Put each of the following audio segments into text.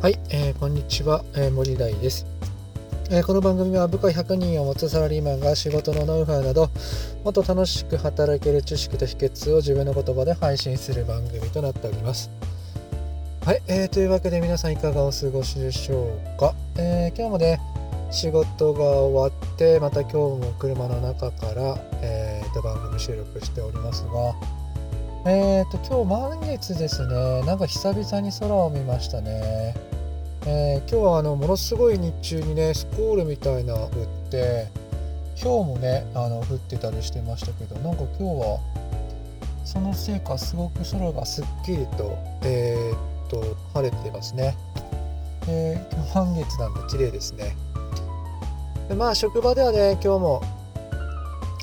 はい、えー、こんにちは、えー、森大です、えー、この番組は部下100人を持つサラリーマンが仕事のノウハウなどもっと楽しく働ける知識と秘訣を自分の言葉で配信する番組となっております。はい、えー、というわけで皆さんいかがお過ごしでしょうか、え、今日もね仕事が終わってまた今日も車の中から、えー、と番組収録しておりますがえっ、ー、と今日満月ですねなんか久々に空を見ましたねえー、今日はあのものすごい日中にねスコールみたいな降って氷もねあの降ってたりしてましたけどなんか今日はそのせいかすごく空がすっきりと,、えー、っと晴れてますね。えー、今日半月なんで綺麗ですね。でまあ職場ではね今日も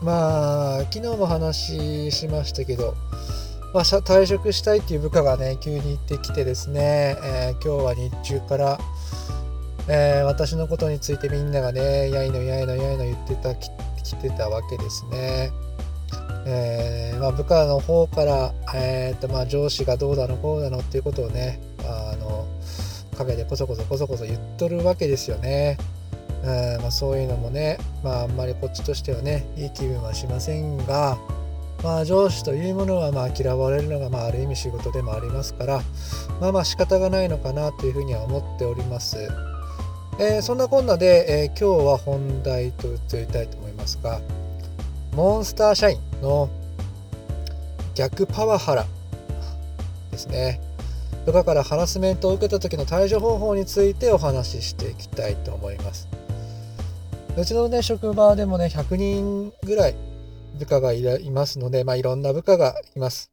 まあ昨日も話しましたけどまあ、退職したいっていう部下がね急に言ってきてですね、えー、今日は日中から、えー、私のことについてみんながねやいのやいのやいの言ってたき来てたわけですね。えー、まあ、部下の方から、えーとまあ、上司がどうだのこうだのっていうことをねあの陰でこそこそこそこそ言っとるわけですよね。えー、まあ、そういうのもね、まあ、あんまりこっちとしてはねいい気分はしませんが、まあ、上司というものはまあ嫌われるのがまあある意味仕事でもありますからまあまあ仕方がないのかなというふうには思っております。えー、そんなこんなで、えー、今日は本題と移りたいと思いますがモンスター社員の逆パワハラですね部下からハラスメントを受けた時の対処方法についてお話ししていきたいと思いますうちのね職場でもね100人ぐらい部下がいますので、まあ、いろんな部下がいます。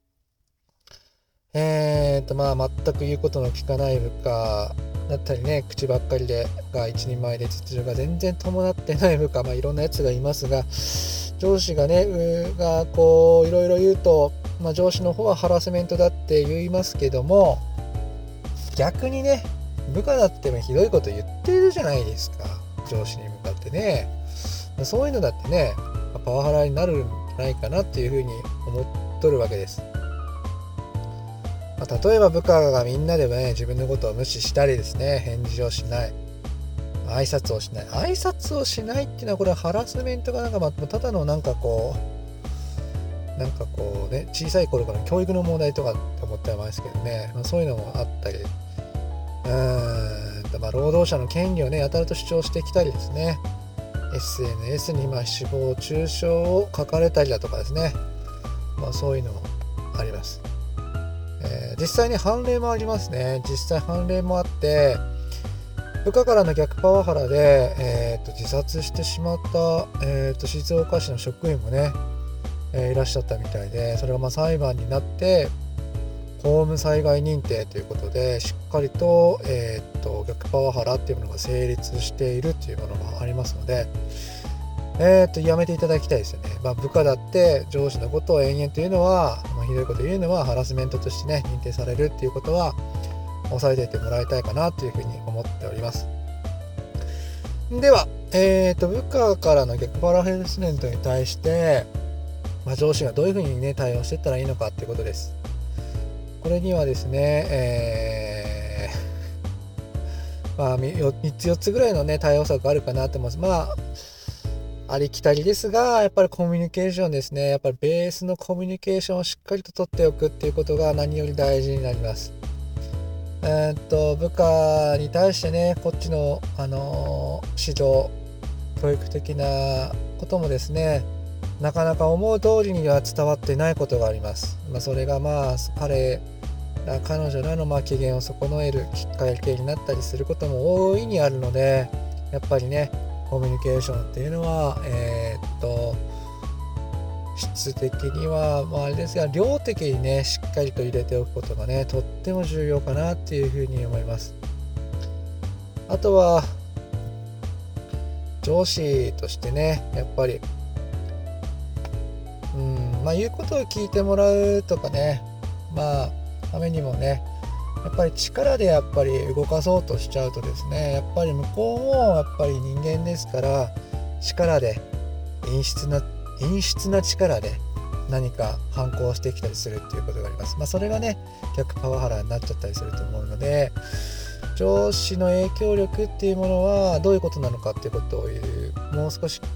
えーと、まあ、全く言うことの聞かない部下だったりね、口ばっかりでが一人前で秩序が全然伴ってない部下、まあ、いろんなやつがいますが、上司がね、がこう、いろいろ言うと、まあ、上司の方はハラスメントだって言いますけども、逆にね、部下だってひどいこと言ってるじゃないですか。上司に向かってね。そういうのだってね、パワハラになるんじゃないかなっていうふうに思っとるわけです。まあ、例えば部下がみんなでもね、自分のことを無視したりですね、返事をしない。挨拶をしない。挨拶をしないっていうのはこれはハラスメントがなんか、まあ、ただのなんかこう、なんかこうね、小さい頃から教育の問題とかって思ってますけどね、まあ、そういうのもあったり、うーん、まあ、労働者の権利をね、やたらと主張してきたりですね、SNS にま誹謗中傷を書かれたりだとかですね、まあ、そういうのもあります、えー、実際に判例もありますね。実際判例もあって部下からの逆パワハラで、えーと、自殺してしまった、えーと、静岡市の職員もね、えー、いらっしゃったみたいでそれがま裁判になって公務災害認定ということでしっかりと,、えー、っと逆パワハラっていうものが成立しているっていうものがありますので、えー、っとやめていただきたいですよね。まあ、部下だって上司のことを延々というのは、まあ、ひどいこと言うのはハラスメントとしてね認定されるっていうことは押さえておいてもらいたいかなというふうに思っております。では、えー、と部下からの逆パワハラスメントに対して、まあ、上司がどういうふうにね対応していったらいいのかっていうことです。これにはですね、えー、まあ、3つ4つぐらいのね、対応策があるかなと思います。まあ、ありきたりですが、やっぱりコミュニケーションですね。やっぱりベースのコミュニケーションをしっかりと取っておくっていうことが何より大事になります。えー、っと、部下に対してね、こっちの、あのー、指導、教育的なこともですね、なかなか思う通りには伝わってないことがあります。まあ、それがまあ彼彼女らのまあ機嫌を損ねるきっかけになったりすることも大いにあるのでやっぱりねコミュニケーションっていうのはえー、っと質的には、まあ、あれですが量的にねしっかりと入れておくことがねとっても重要かなっていうふうに思います。あとは上司としてねやっぱりうんまあ言うことを聞いてもらうとかねまあためにもねやっぱり力でやっぱり動かそうとしちゃうとですねやっぱり向こうもやっぱり人間ですから力で陰湿な陰湿な力で何か反抗してきたりするっていうことがあります。まあ、それがね逆パワハラになっちゃったりすると思うので上司の影響力っていうものはどういうことなのかっていうことを言うもう少し、ね、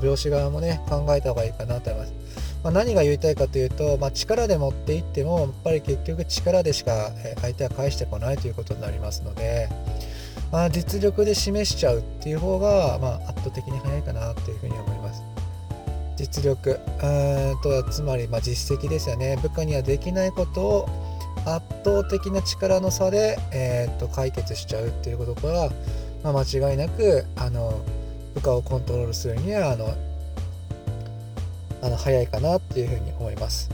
上司側もね考えた方がいいかなと思います。まあ、何が言いたいかというと、まあ、力で持っていってもやっぱり結局力でしか相手は返してこないということになりますので、まあ、実力で示しちゃうっていう方が、ま、圧倒的に早いかなというふうに思います。実力うんとつまりま実績ですよね部下にはできないことを圧倒的な力の差で、えー、と解決しちゃうっていうことは、ま、間違いなくあの部下をコントロールするにはあのあの早いかなっていうふうに思います。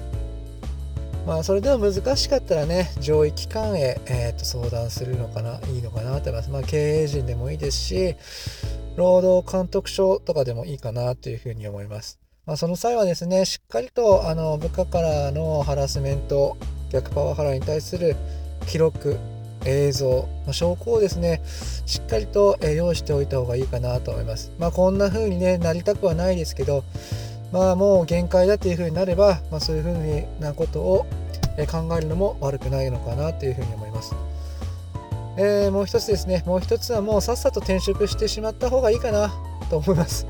まあそれでも難しかったらね上位機関へ、えー、と相談するのかないいのかなと思います。まあ経営陣でもいいですし労働監督署とかでもいいかなというふうに思います。まあ、その際はですねしっかりとあの部下からのハラスメント逆パワハラに対する記録映像、まあ、証拠をですねしっかりと、用意しておいた方がいいかなと思います。まあ、こんな風に、ね、なりたくはないですけどまあもう限界だっていう風になれば、まあ、そういう風なことを考えるのも悪くないのかなという風に思います。えー、もう一つですね、もう一つはもうさっさと転職してしまった方がいいかなと思います。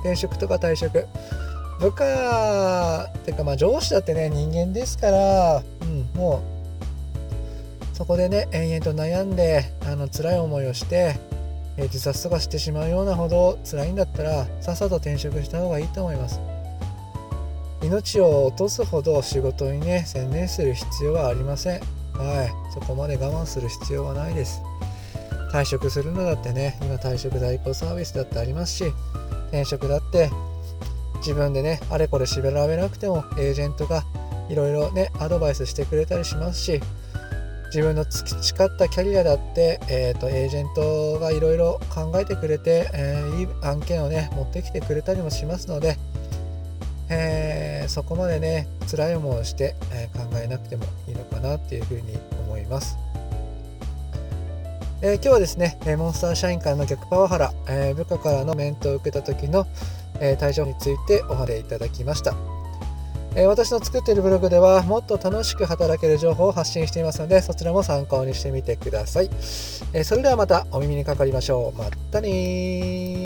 転職とか退職。部下っていうかまあ上司だってね人間ですから、うん、もうそこでね延々と悩んであの辛い思いをして、え自殺とかしてしまうようなほど辛いんだったらさっさと転職した方がいいと思います命を落とすほど仕事にね専念する必要はありません。はい。そこまで我慢する必要はないです。退職するのだってね今退職代行サービスだってありますし転職だって自分でねあれこれ調べなくてもエージェントがいろいろねアドバイスしてくれたりしますし自分の培ったキャリアだって、えーと、エージェントがいろいろ考えてくれて、えー、いい案件をね持ってきてくれたりもしますので、えー、そこまでね辛い思いをして、えー、考えなくてもいいのかなっていうふうに思います。えー、今日はですね、モンスター社員からの逆パワハラ、え部下からのメントを受けた時の、え対処についてお話いただきました。え私の作っているブログではもっと楽しく働ける情報を発信していますのでそちらも参考にしてみてください。えそれではまたお耳にかかりましょう。まったね